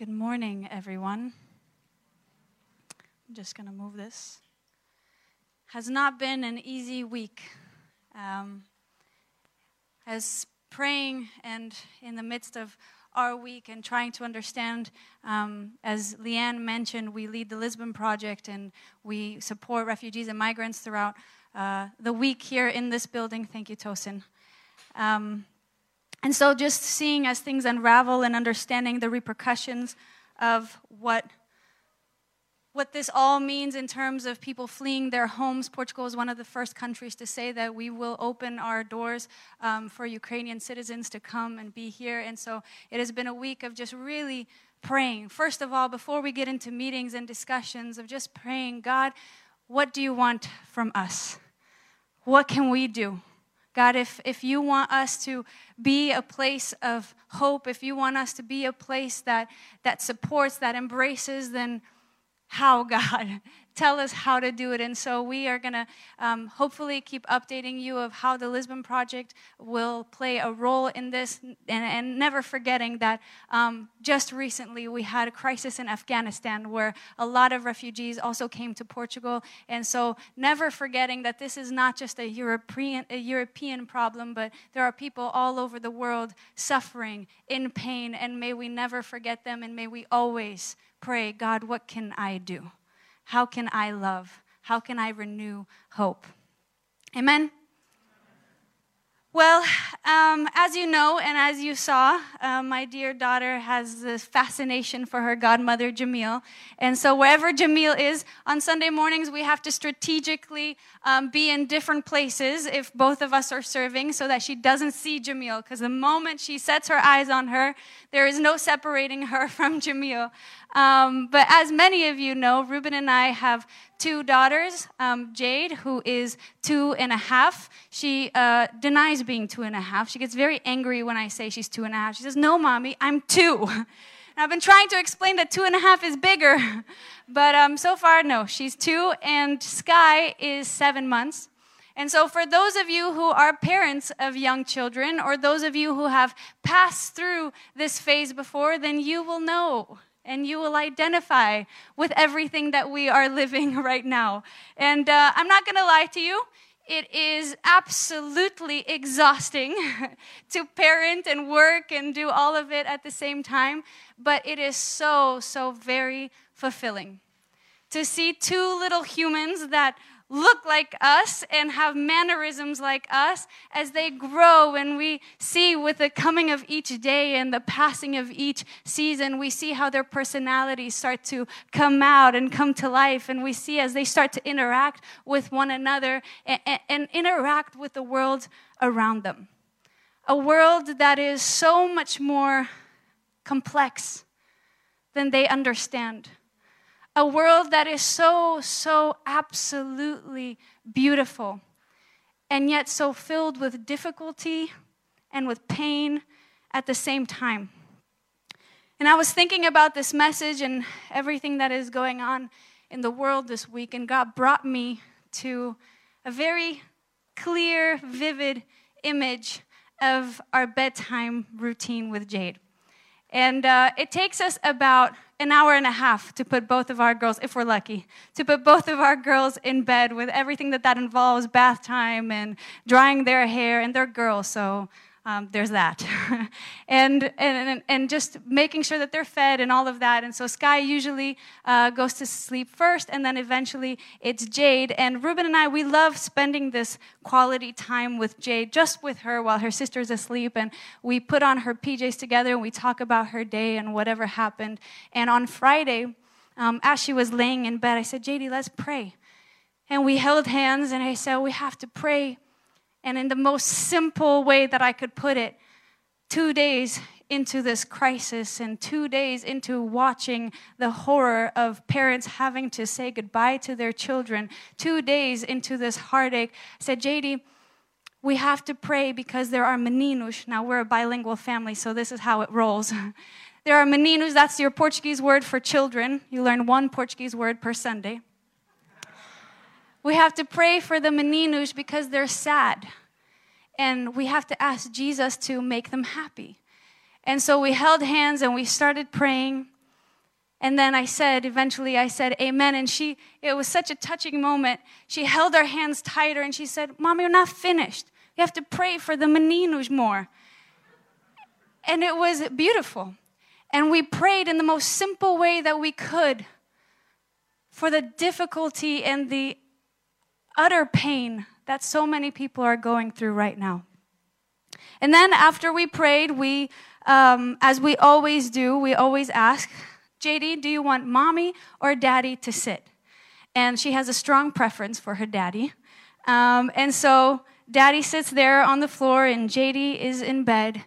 Good morning, everyone. I'm just going to move this. Has not been an easy week. Um, as praying and in the midst of our week and trying to understand, um, as Leanne mentioned, we lead the Lisbon Project and we support refugees and migrants throughout uh, the week here in this building. Thank you, Tosin. Um, and so, just seeing as things unravel and understanding the repercussions of what, what this all means in terms of people fleeing their homes. Portugal is one of the first countries to say that we will open our doors um, for Ukrainian citizens to come and be here. And so, it has been a week of just really praying. First of all, before we get into meetings and discussions, of just praying, God, what do you want from us? What can we do? God, if, if you want us to be a place of hope, if you want us to be a place that, that supports, that embraces, then how, God? tell us how to do it. And so we are going to um, hopefully keep updating you of how the Lisbon Project will play a role in this, and, and never forgetting that um, just recently we had a crisis in Afghanistan where a lot of refugees also came to Portugal. And so never forgetting that this is not just a European, a European problem, but there are people all over the world suffering in pain. And may we never forget them, and may we always pray, God, what can I do? How can I love? How can I renew hope? Amen. Well, um, as you know and as you saw, uh, my dear daughter has this fascination for her godmother, Jamil. And so, wherever Jamil is, on Sunday mornings, we have to strategically um, be in different places if both of us are serving so that she doesn't see Jamil. Because the moment she sets her eyes on her, there is no separating her from Jamil. Um, but as many of you know, Ruben and I have two daughters. Um, Jade, who is two and a half, she uh, denies being two and a half. She gets very angry when I say she's two and a half. She says, No, mommy, I'm two. And I've been trying to explain that two and a half is bigger. But um, so far, no, she's two, and Sky is seven months. And so, for those of you who are parents of young children, or those of you who have passed through this phase before, then you will know and you will identify with everything that we are living right now. And uh, I'm not going to lie to you. It is absolutely exhausting to parent and work and do all of it at the same time, but it is so, so very fulfilling. To see two little humans that look like us and have mannerisms like us as they grow and we see with the coming of each day and the passing of each season we see how their personalities start to come out and come to life and we see as they start to interact with one another and, and, and interact with the world around them. A world that is so much more complex than they understand a world that is so, so absolutely beautiful, and yet so filled with difficulty and with pain at the same time. And I was thinking about this message and everything that is going on in the world this week, and God brought me to a very clear, vivid image of our bedtime routine with Jade. And uh, it takes us about an hour and a half to put both of our girls, if we're lucky, to put both of our girls in bed with everything that that involves bath time and drying their hair, and they're girls, so um, there's that. and, and, and just making sure that they're fed and all of that. And so Sky usually uh, goes to sleep first, and then eventually it's Jade. And Ruben and I, we love spending this quality time with Jade, just with her while her sister's asleep. And we put on her PJs together and we talk about her day and whatever happened. And on Friday, um, as she was laying in bed, I said, JD, let's pray. And we held hands, and I said, We have to pray and in the most simple way that I could put it, two days into this crisis and two days into watching the horror of parents having to say goodbye to their children, two days into this heartache, said, JD, we have to pray because there are meninos. Now, we're a bilingual family, so this is how it rolls. there are meninos, that's your Portuguese word for children. You learn one Portuguese word per Sunday. We have to pray for the meninos because they're sad. And we have to ask Jesus to make them happy. And so we held hands and we started praying. And then I said, eventually I said, Amen. And she, it was such a touching moment. She held our hands tighter and she said, Mom, you're not finished. You have to pray for the meninos more. And it was beautiful. And we prayed in the most simple way that we could for the difficulty and the utter pain that so many people are going through right now. And then after we prayed, we, um, as we always do, we always ask, JD, do you want mommy or daddy to sit? And she has a strong preference for her daddy. Um, and so daddy sits there on the floor, and JD is in bed,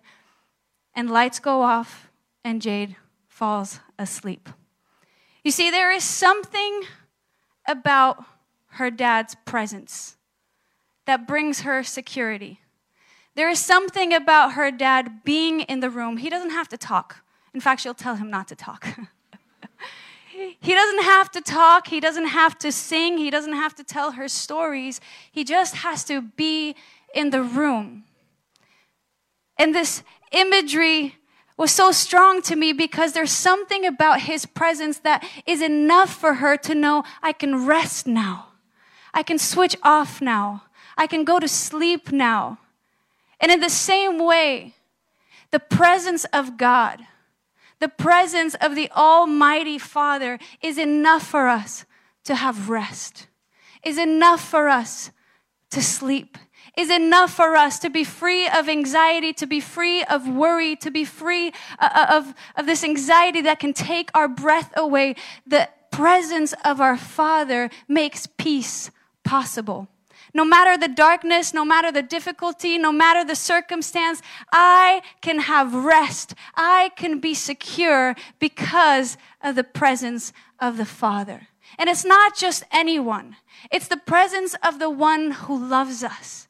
and lights go off, and Jade falls asleep. You see, there is something about her dad's presence that brings her security. There is something about her dad being in the room. He doesn't have to talk. In fact, she'll tell him not to talk. he doesn't have to talk. He doesn't have to sing. He doesn't have to tell her stories. He just has to be in the room. And this imagery was so strong to me because there's something about his presence that is enough for her to know I can rest now. I can switch off now. I can go to sleep now. And in the same way, the presence of God, the presence of the Almighty Father is enough for us to have rest, is enough for us to sleep, is enough for us to be free of anxiety, to be free of worry, to be free uh, uh, of, of this anxiety that can take our breath away. The presence of our Father makes peace possible. No matter the darkness, no matter the difficulty, no matter the circumstance, I can have rest. I can be secure because of the presence of the Father. And it's not just anyone. It's the presence of the one who loves us.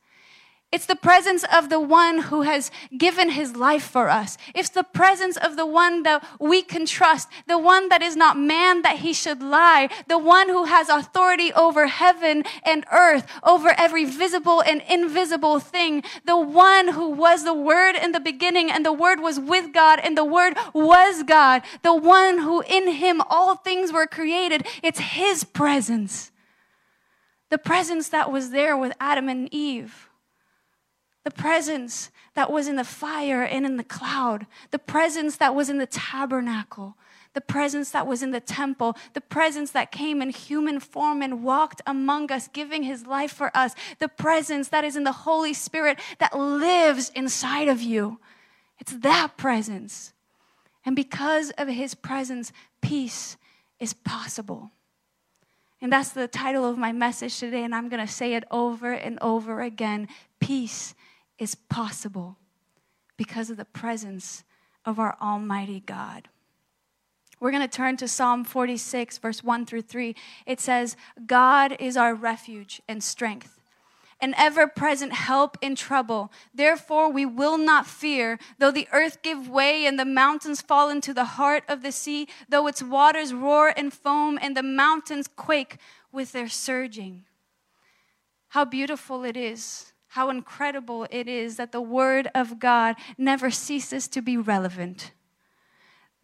It's the presence of the one who has given his life for us. It's the presence of the one that we can trust, the one that is not man that he should lie, the one who has authority over heaven and earth, over every visible and invisible thing, the one who was the word in the beginning and the word was with God and the word was God, the one who in him all things were created. It's his presence. The presence that was there with Adam and Eve the presence that was in the fire and in the cloud, the presence that was in the tabernacle, the presence that was in the temple, the presence that came in human form and walked among us, giving his life for us, the presence that is in the Holy Spirit that lives inside of you. It's that presence. And because of his presence, peace is possible. And that's the title of my message today, and I'm going to say it over and over again. Peace is possible because of the presence of our Almighty God. We're going to turn to Psalm 46, verse 1 through 3. It says, God is our refuge and strength, an ever present help in trouble. Therefore, we will not fear, though the earth give way and the mountains fall into the heart of the sea, though its waters roar and foam and the mountains quake with their surging. How beautiful it is how incredible it is that the Word of God never ceases to be relevant.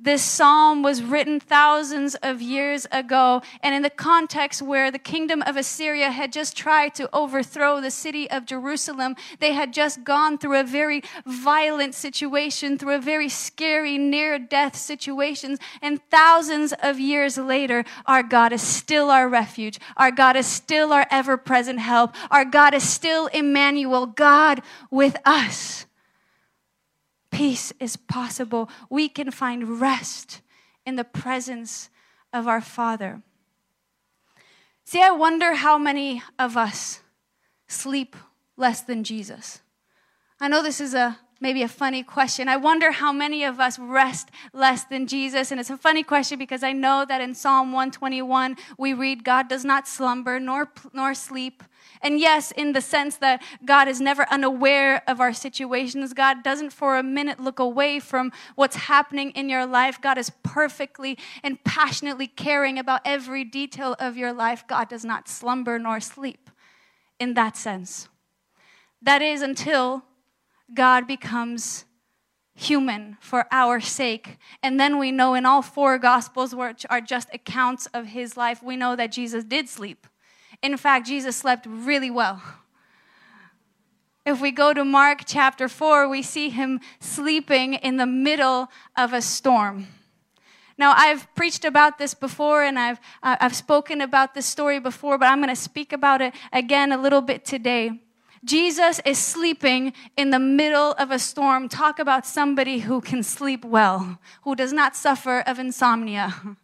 This psalm was written thousands of years ago, and in the context where the kingdom of Assyria had just tried to overthrow the city of Jerusalem, they had just gone through a very violent situation, through a very scary near death situation. And thousands of years later, our God is still our refuge. Our God is still our ever present help. Our God is still Emmanuel, God with us peace is possible. We can find rest in the presence of our Father. See, I wonder how many of us sleep less than Jesus. I know this is a maybe a funny question. I wonder how many of us rest less than Jesus. And it's a funny question because I know that in Psalm 121 we read, God does not slumber nor, nor sleep. And yes, in the sense that God is never unaware of our situations, God doesn't for a minute look away from what's happening in your life. God is perfectly and passionately caring about every detail of your life. God does not slumber nor sleep in that sense. That is until God becomes human for our sake. And then we know in all four gospels, which are just accounts of his life, we know that Jesus did sleep. In fact, Jesus slept really well. If we go to Mark chapter 4, we see him sleeping in the middle of a storm. Now, I've preached about this before and I've, uh, I've spoken about this story before, but I'm going to speak about it again a little bit today. Jesus is sleeping in the middle of a storm. Talk about somebody who can sleep well, who does not suffer of insomnia.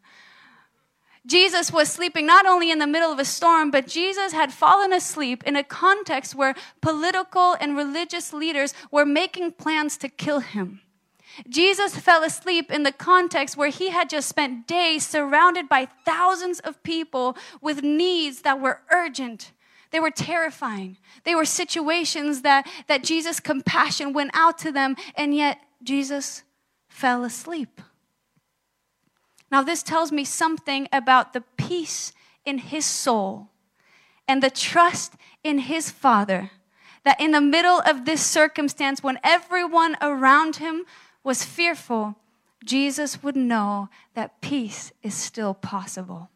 Jesus was sleeping not only in the middle of a storm, but Jesus had fallen asleep in a context where political and religious leaders were making plans to kill him. Jesus fell asleep in the context where he had just spent days surrounded by thousands of people with needs that were urgent. They were terrifying. They were situations that, that Jesus' compassion went out to them, and yet Jesus fell asleep. Now, this tells me something about the peace in his soul and the trust in his Father. That in the middle of this circumstance, when everyone around him was fearful, Jesus would know that peace is still possible.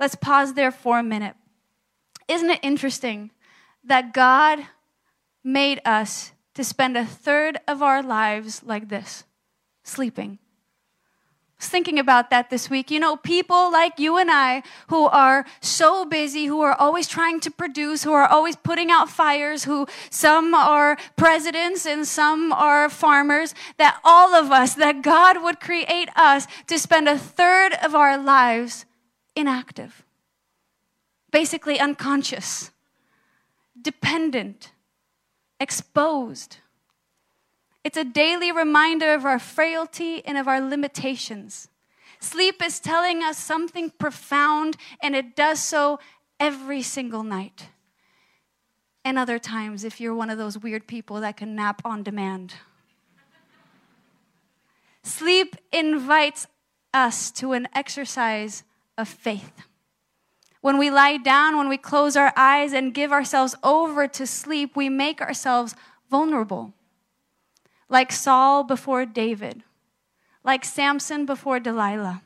Let's pause there for a minute. Isn't it interesting that God made us to spend a third of our lives like this, sleeping? Thinking about that this week. You know, people like you and I who are so busy, who are always trying to produce, who are always putting out fires, who some are presidents and some are farmers, that all of us, that God would create us to spend a third of our lives inactive basically unconscious, dependent, exposed. It's a daily reminder of our frailty and of our limitations. Sleep is telling us something profound, and it does so every single night. And other times, if you're one of those weird people that can nap on demand. Sleep invites us to an exercise of faith. When we lie down, when we close our eyes and give ourselves over to sleep, we make ourselves vulnerable. Like Saul before David, like Samson before Delilah.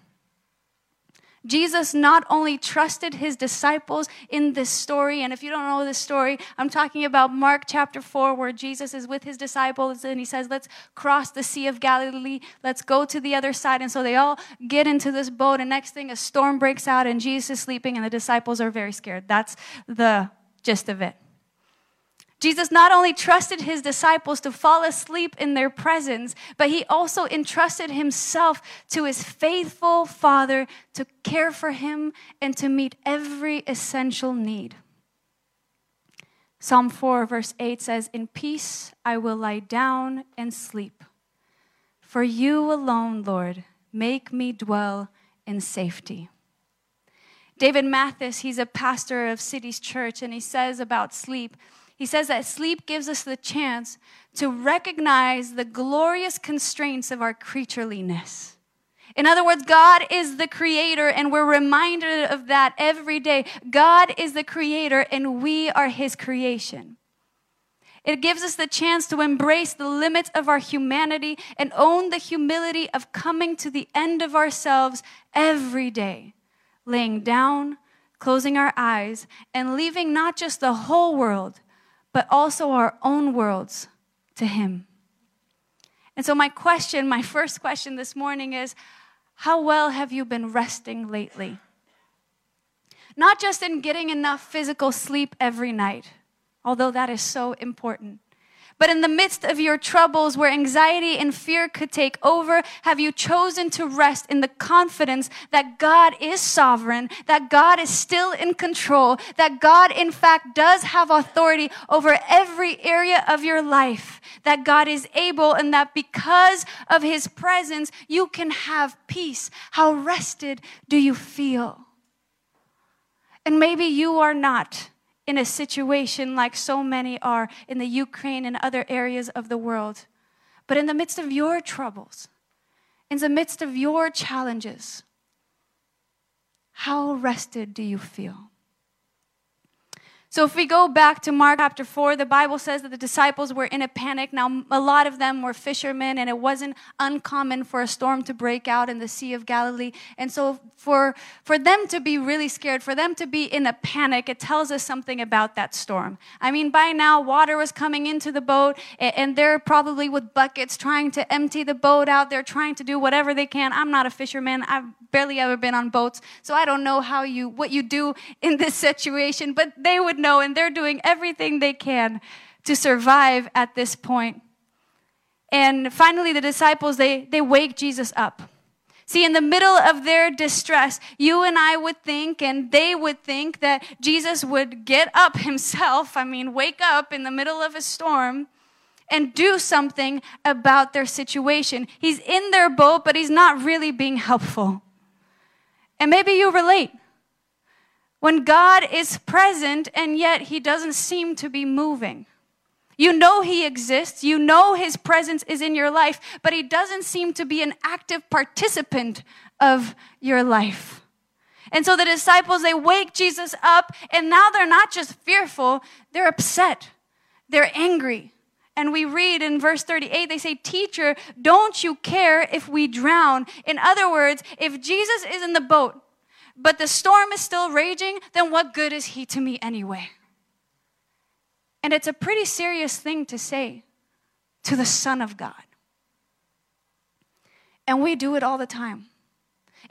Jesus not only trusted his disciples in this story, and if you don't know this story, I'm talking about Mark chapter 4, where Jesus is with his disciples and he says, Let's cross the Sea of Galilee, let's go to the other side. And so they all get into this boat, and next thing, a storm breaks out, and Jesus is sleeping, and the disciples are very scared. That's the gist of it. Jesus not only trusted his disciples to fall asleep in their presence, but he also entrusted himself to his faithful Father to care for him and to meet every essential need. Psalm 4, verse 8 says, In peace I will lie down and sleep. For you alone, Lord, make me dwell in safety. David Mathis, he's a pastor of Cities Church, and he says about sleep, he says that sleep gives us the chance to recognize the glorious constraints of our creatureliness. In other words, God is the creator, and we're reminded of that every day. God is the creator, and we are his creation. It gives us the chance to embrace the limits of our humanity and own the humility of coming to the end of ourselves every day, laying down, closing our eyes, and leaving not just the whole world, but also our own worlds to Him. And so, my question, my first question this morning is How well have you been resting lately? Not just in getting enough physical sleep every night, although that is so important, but in the midst of your troubles where anxiety and fear could take over, have you chosen to rest in the confidence that God is sovereign, that God is still in control, that God in fact does have authority over every area of your life, that God is able and that because of his presence, you can have peace. How rested do you feel? And maybe you are not in a situation like so many are in the Ukraine and other areas of the world. But in the midst of your troubles, in the midst of your challenges, how rested do you feel? So, if we go back to Mark chapter 4, the Bible says that the disciples were in a panic. Now, a lot of them were fishermen, and it wasn't uncommon for a storm to break out in the Sea of Galilee. And so, for, for them to be really scared, for them to be in a panic, it tells us something about that storm. I mean, by now, water was coming into the boat, and they're probably with buckets trying to empty the boat out. They're trying to do whatever they can. I'm not a fisherman. I've barely ever been on boats, so I don't know how you, what you do in this situation, but they would know, and they're doing everything they can to survive at this point. And finally, the disciples, they, they wake Jesus up. See, in the middle of their distress, you and I would think, and they would think, that Jesus would get up himself, I mean, wake up in the middle of a storm and do something about their situation. He's in their boat, but he's not really being helpful. And maybe you relate. When God is present and yet he doesn't seem to be moving. You know he exists, you know his presence is in your life, but he doesn't seem to be an active participant of your life. And so the disciples, they wake Jesus up, and now they're not just fearful, they're upset, they're angry. And we read in verse 38, they say, Teacher, don't you care if we drown? In other words, if Jesus is in the boat, but the storm is still raging, then what good is he to me anyway? And it's a pretty serious thing to say to the Son of God. And we do it all the time.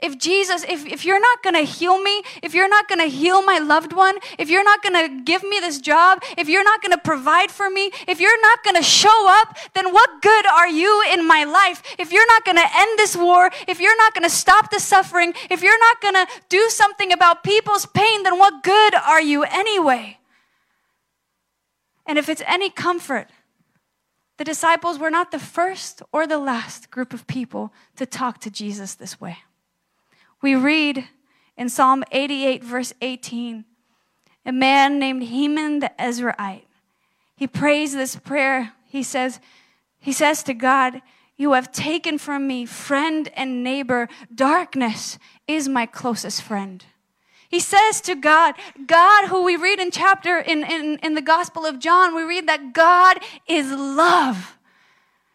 If Jesus, if, if you're not gonna heal me, if you're not gonna heal my loved one, if you're not gonna give me this job, if you're not gonna provide for me, if you're not gonna show up, then what good are you in my life? If you're not gonna end this war, if you're not gonna stop the suffering, if you're not gonna do something about people's pain, then what good are you anyway? And if it's any comfort, the disciples were not the first or the last group of people to talk to Jesus this way. We read in Psalm 88, verse 18, a man named Heman the Ezraite. He prays this prayer. He says, he says to God, You have taken from me friend and neighbor. Darkness is my closest friend. He says to God, God, who we read in chapter in, in, in the Gospel of John, we read that God is love.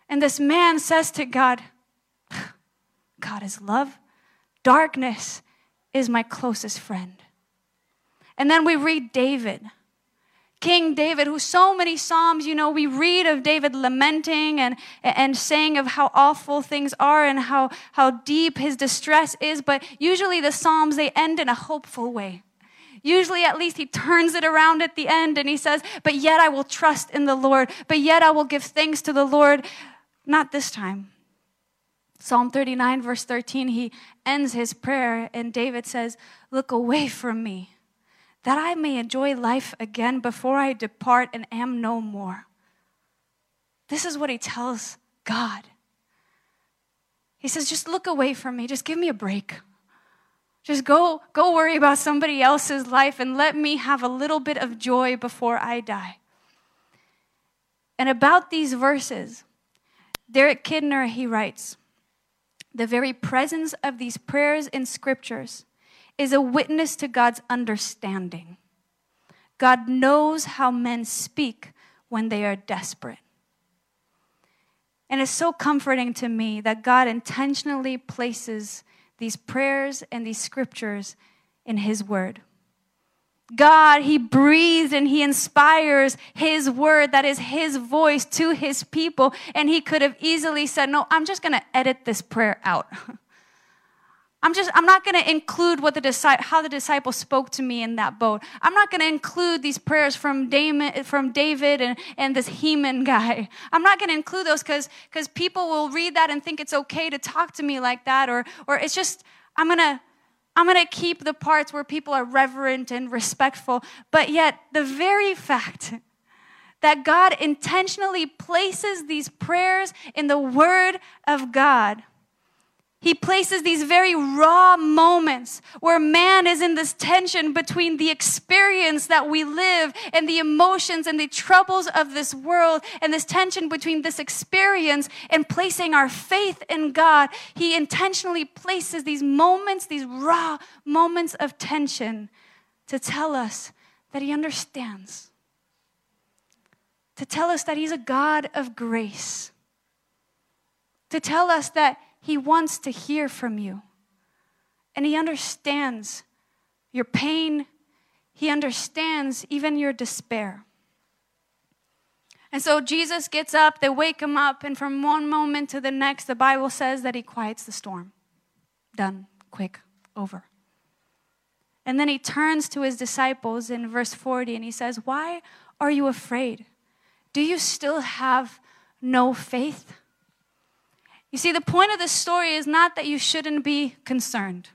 And this man says to God, God is love. Darkness is my closest friend. And then we read David. King David, who so many Psalms, you know, we read of David lamenting and, and saying of how awful things are and how, how deep his distress is, but usually the Psalms, they end in a hopeful way. Usually, at least, he turns it around at the end and he says, But yet I will trust in the Lord, but yet I will give thanks to the Lord. Not this time. Psalm 39, verse 13, he ends his prayer, and David says, Look away from me, that I may enjoy life again before I depart and am no more. This is what he tells God. He says, Just look away from me, just give me a break. Just go, go worry about somebody else's life and let me have a little bit of joy before I die. And about these verses, Derek Kidner, he writes, the very presence of these prayers in scriptures is a witness to God's understanding. God knows how men speak when they are desperate. And it's so comforting to me that God intentionally places these prayers and these scriptures in His Word. God, He breathes and He inspires His word, that is His voice to His people. And He could have easily said, No, I'm just going to edit this prayer out. I'm just, I'm not going to include what the disciple, how the disciple spoke to me in that boat. I'm not going to include these prayers from David, from David and, and this Heman guy. I'm not going to include those because because people will read that and think it's okay to talk to me like that, or or it's just I'm going to I'm going to keep the parts where people are reverent and respectful. But yet, the very fact that God intentionally places these prayers in the Word of God he places these very raw moments where man is in this tension between the experience that we live and the emotions and the troubles of this world, and this tension between this experience and placing our faith in God. He intentionally places these moments, these raw moments of tension, to tell us that He understands, to tell us that He's a God of grace, to tell us that He wants to hear from you, and He understands your pain, He understands even your despair. And so Jesus gets up, they wake him up, and from one moment to the next, the Bible says that he quiets the storm. Done, quick, over. And then he turns to his disciples in verse 40 and he says, Why are you afraid? Do you still have no faith? You see, the point of this story is not that you shouldn't be concerned,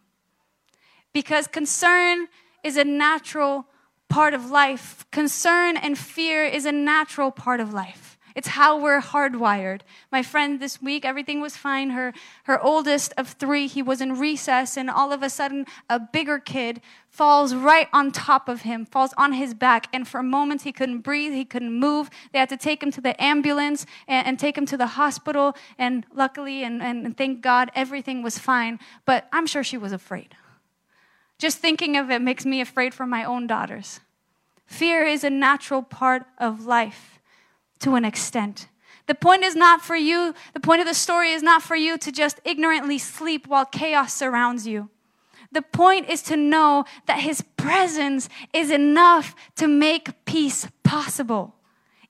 because concern is a natural part of life. Concern and fear is a natural part of life. It's how we're hardwired. My friend this week, everything was fine. Her, her oldest of three, he was in recess, and all of a sudden, a bigger kid falls right on top of him, falls on his back. And for moments, he couldn't breathe, he couldn't move. They had to take him to the ambulance and, and take him to the hospital. And luckily, and, and thank God, everything was fine. But I'm sure she was afraid. Just thinking of it makes me afraid for my own daughters. Fear is a natural part of life to an extent. The point is not for you, the point of the story is not for you to just ignorantly sleep while chaos surrounds you. The point is to know that His presence is enough to make peace possible.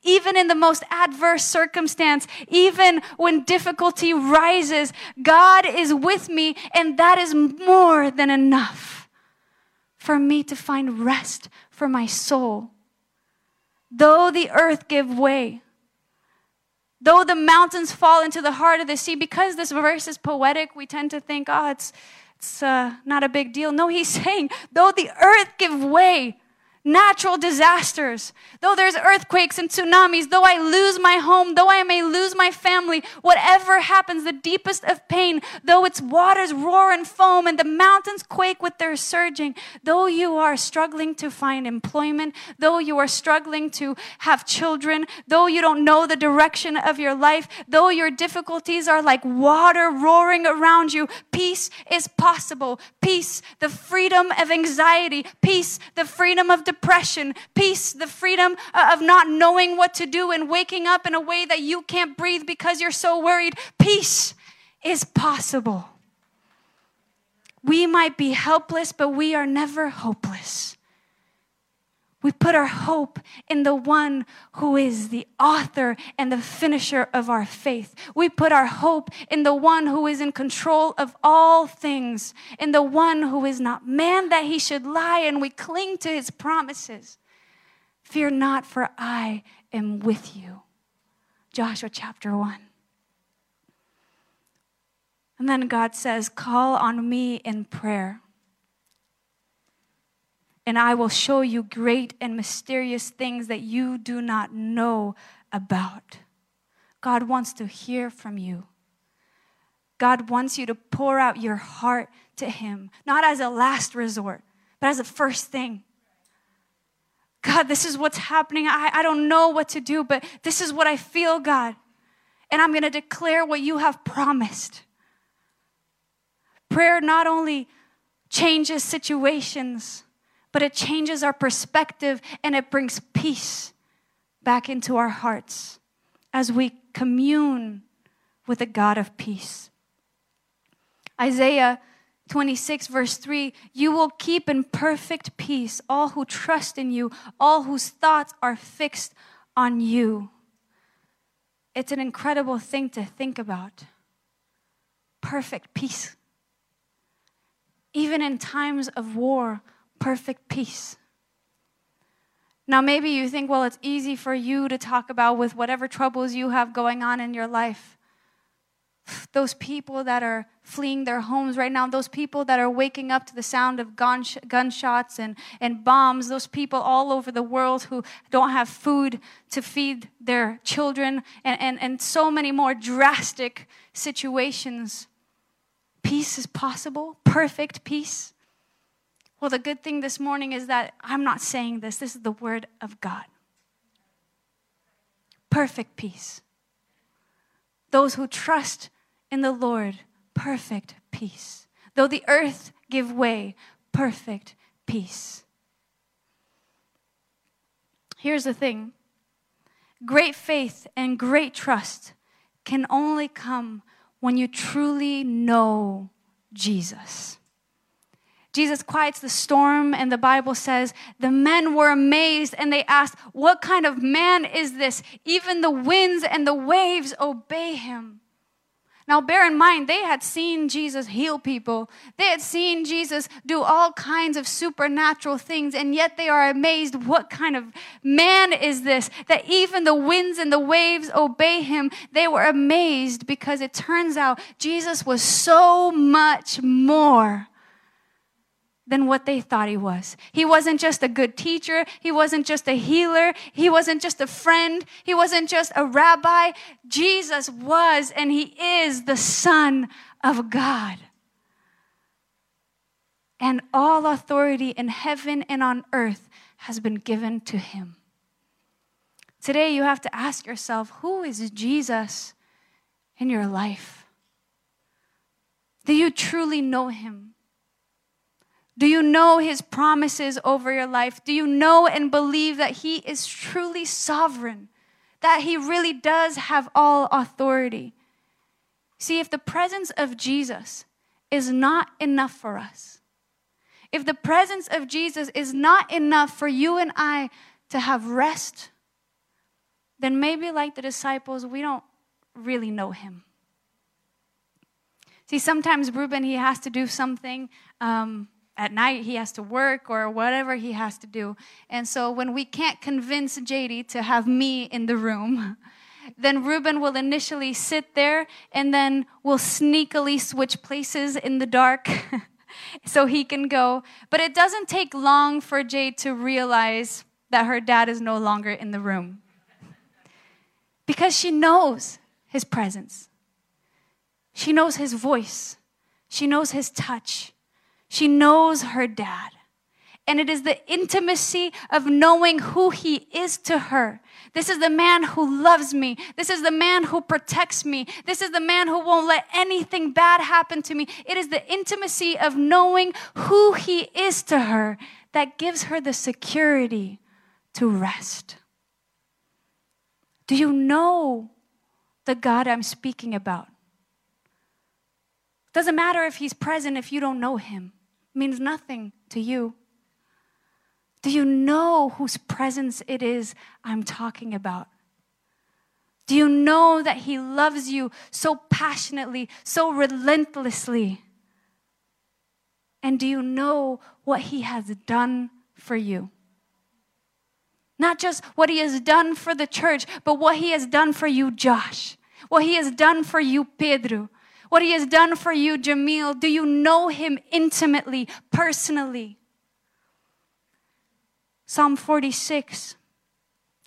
Even in the most adverse circumstance, even when difficulty rises, God is with me, and that is more than enough for me to find rest for my soul. Though the earth give way, though the mountains fall into the heart of the sea, because this verse is poetic, we tend to think, oh, it's, it's uh, not a big deal. No, he's saying, though the earth give way, natural disasters, though there's earthquakes and tsunamis, though I lose my home, though I may lose my family, whatever happens, the deepest of pain, though its waters roar and foam and the mountains quake with their surging, though you are struggling to find employment, though you are struggling to have children, though you don't know the direction of your life, though your difficulties are like water roaring around you, peace is possible. Peace, the freedom of anxiety, peace, the freedom of depression, peace, the freedom uh, of not knowing what to do and waking up in a way that you can't breathe because you're so worried. Peace is possible. We might be helpless, but we are never hopeless. We put our hope in the one who is the author and the finisher of our faith. We put our hope in the one who is in control of all things, in the one who is not man that he should lie, and we cling to his promises. Fear not, for I am with you. Joshua chapter 1. And then God says, Call on me in prayer and I will show you great and mysterious things that you do not know about. God wants to hear from you. God wants you to pour out your heart to Him, not as a last resort, but as a first thing. God, this is what's happening. I, I don't know what to do, but this is what I feel, God. And I'm going to declare what you have promised. Prayer not only changes situations, but it changes our perspective and it brings peace back into our hearts as we commune with the God of peace. Isaiah 26, verse 3 You will keep in perfect peace all who trust in you, all whose thoughts are fixed on you. It's an incredible thing to think about. Perfect peace. Even in times of war, perfect peace. Now, maybe you think, well, it's easy for you to talk about with whatever troubles you have going on in your life. Those people that are fleeing their homes right now, those people that are waking up to the sound of gunshots and, and bombs, those people all over the world who don't have food to feed their children, and, and, and so many more drastic situations. Peace is possible, perfect peace. Well, the good thing this morning is that I'm not saying this, this is the word of God. Perfect peace. Those who trust in the Lord, perfect peace. Though the earth give way, perfect peace. Here's the thing great faith and great trust can only come when you truly know Jesus. Jesus quiets the storm, and the Bible says the men were amazed and they asked, What kind of man is this? Even the winds and the waves obey him. Now, bear in mind, they had seen Jesus heal people. They had seen Jesus do all kinds of supernatural things, and yet they are amazed. What kind of man is this? That even the winds and the waves obey him. They were amazed because it turns out Jesus was so much more than what they thought he was. He wasn't just a good teacher. He wasn't just a healer. He wasn't just a friend. He wasn't just a rabbi. Jesus was and he is the Son of God. And all authority in heaven and on earth has been given to him. Today, you have to ask yourself who is Jesus in your life? Do you truly know him? Do you know his promises over your life? Do you know and believe that he is truly sovereign? That he really does have all authority? See, if the presence of Jesus is not enough for us, if the presence of Jesus is not enough for you and I to have rest, then maybe like the disciples, we don't really know him. See, sometimes Ruben, he has to do something. Um, at night he has to work or whatever he has to do. And so when we can't convince JD to have me in the room, then Ruben will initially sit there and then will sneakily switch places in the dark so he can go. But it doesn't take long for Jade to realize that her dad is no longer in the room because she knows his presence. She knows his voice. She knows his touch. She knows her dad. And it is the intimacy of knowing who he is to her. This is the man who loves me. This is the man who protects me. This is the man who won't let anything bad happen to me. It is the intimacy of knowing who he is to her that gives her the security to rest. Do you know the God I'm speaking about? Doesn't matter if he's present if you don't know him means nothing to you. Do you know whose presence it is I'm talking about? Do you know that He loves you so passionately, so relentlessly? And do you know what He has done for you? Not just what He has done for the church, but what He has done for you, Josh. What He has done for you, Pedro what he has done for you, Jamil. Do you know him intimately, personally? Psalm 46,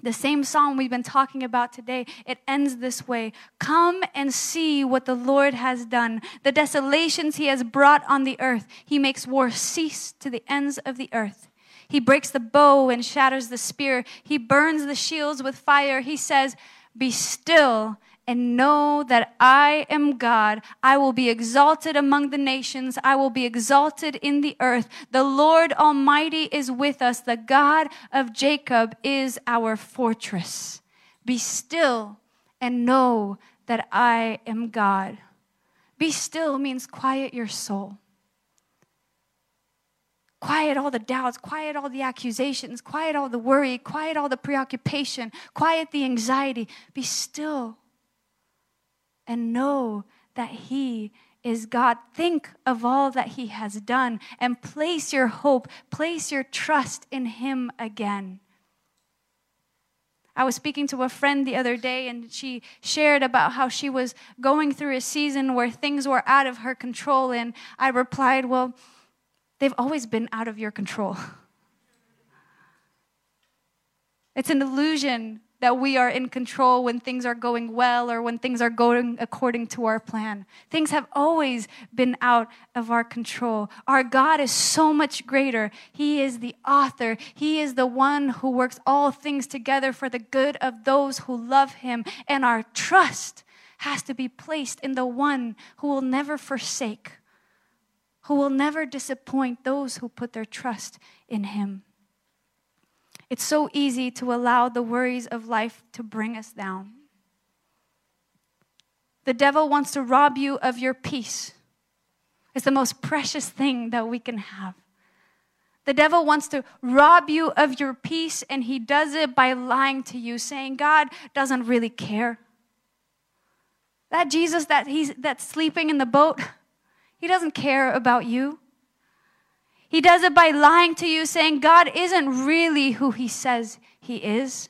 the same psalm we've been talking about today, it ends this way Come and see what the Lord has done, the desolations he has brought on the earth. He makes war cease to the ends of the earth. He breaks the bow and shatters the spear. He burns the shields with fire. He says, Be still and know that I am God. I will be exalted among the nations. I will be exalted in the earth. The Lord Almighty is with us. The God of Jacob is our fortress. Be still and know that I am God. Be still means quiet your soul. Quiet all the doubts, quiet all the accusations, quiet all the worry, quiet all the preoccupation, quiet the anxiety. Be still and know that He is God. Think of all that He has done and place your hope, place your trust in Him again. I was speaking to a friend the other day, and she shared about how she was going through a season where things were out of her control. And I replied, Well, they've always been out of your control. It's an illusion that we are in control when things are going well or when things are going according to our plan. Things have always been out of our control. Our God is so much greater. He is the author, He is the one who works all things together for the good of those who love Him. And our trust has to be placed in the one who will never forsake, who will never disappoint those who put their trust in Him. It's so easy to allow the worries of life to bring us down. The devil wants to rob you of your peace. It's the most precious thing that we can have. The devil wants to rob you of your peace, and he does it by lying to you, saying God doesn't really care. That Jesus that he's that's sleeping in the boat, he doesn't care about you. He does it by lying to you, saying God isn't really who he says he is.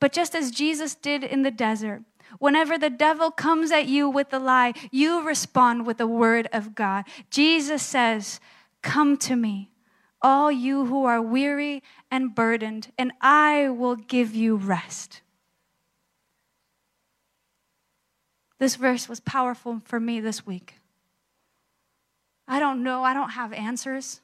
But just as Jesus did in the desert, whenever the devil comes at you with a lie, you respond with the word of God. Jesus says, Come to me, all you who are weary and burdened, and I will give you rest. This verse was powerful for me this week. I don't know, I don't have answers.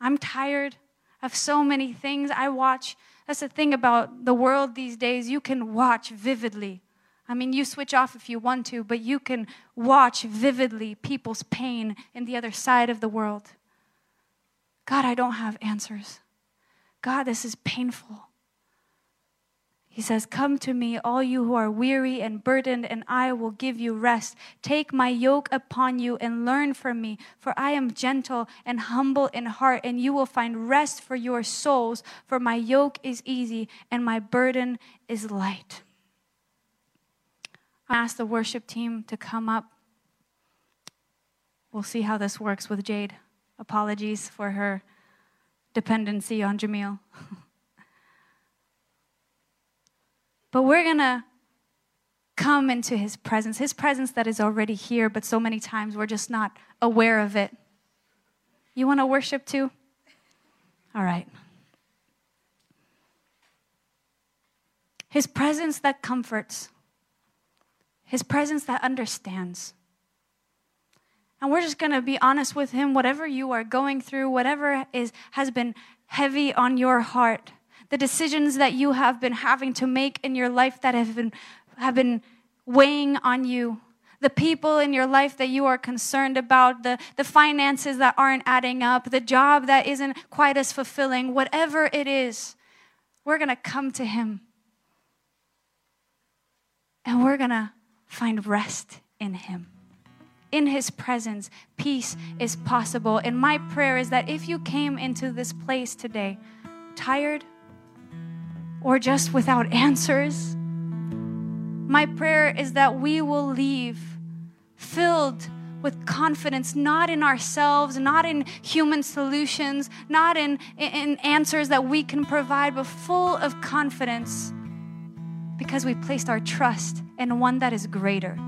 I'm tired of so many things. I watch, that's the thing about the world these days, you can watch vividly. I mean, you switch off if you want to, but you can watch vividly people's pain in the other side of the world. God, I don't have answers. God, this is painful. He says, Come to me, all you who are weary and burdened, and I will give you rest. Take my yoke upon you and learn from me, for I am gentle and humble in heart, and you will find rest for your souls. For my yoke is easy and my burden is light. I asked the worship team to come up. We'll see how this works with Jade. Apologies for her dependency on Jamil. but we're going to come into his presence, his presence that is already here, but so many times we're just not aware of it. You want to worship too? All right. His presence that comforts. His presence that understands. And we're just going to be honest with him whatever you are going through, whatever is has been heavy on your heart, the decisions that you have been having to make in your life that have been have been weighing on you, the people in your life that you are concerned about, the, the finances that aren't adding up, the job that isn't quite as fulfilling, whatever it is, we're going to come to Him. And we're going to find rest in Him. In His presence, peace is possible. And my prayer is that if you came into this place today tired or just without answers, my prayer is that we will leave filled with confidence, not in ourselves, not in human solutions, not in, in answers that we can provide, but full of confidence because we placed our trust in one that is greater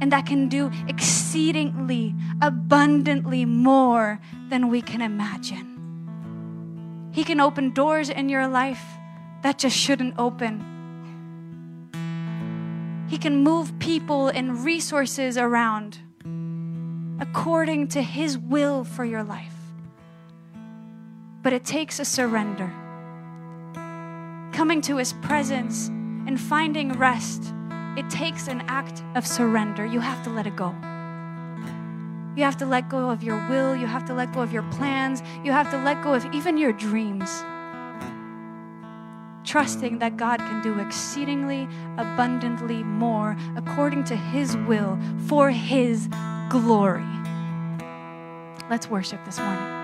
and that can do exceedingly, abundantly more than we can imagine. He can open doors in your life that just shouldn't open. He can move people and resources around according to His will for your life. But it takes a surrender coming to his presence and finding rest, it takes an act of surrender. You have to let it go. You have to let go of your will. You have to let go of your plans. You have to let go of even your dreams. Trusting that God can do exceedingly abundantly more according to His will for His glory. Let's worship this morning.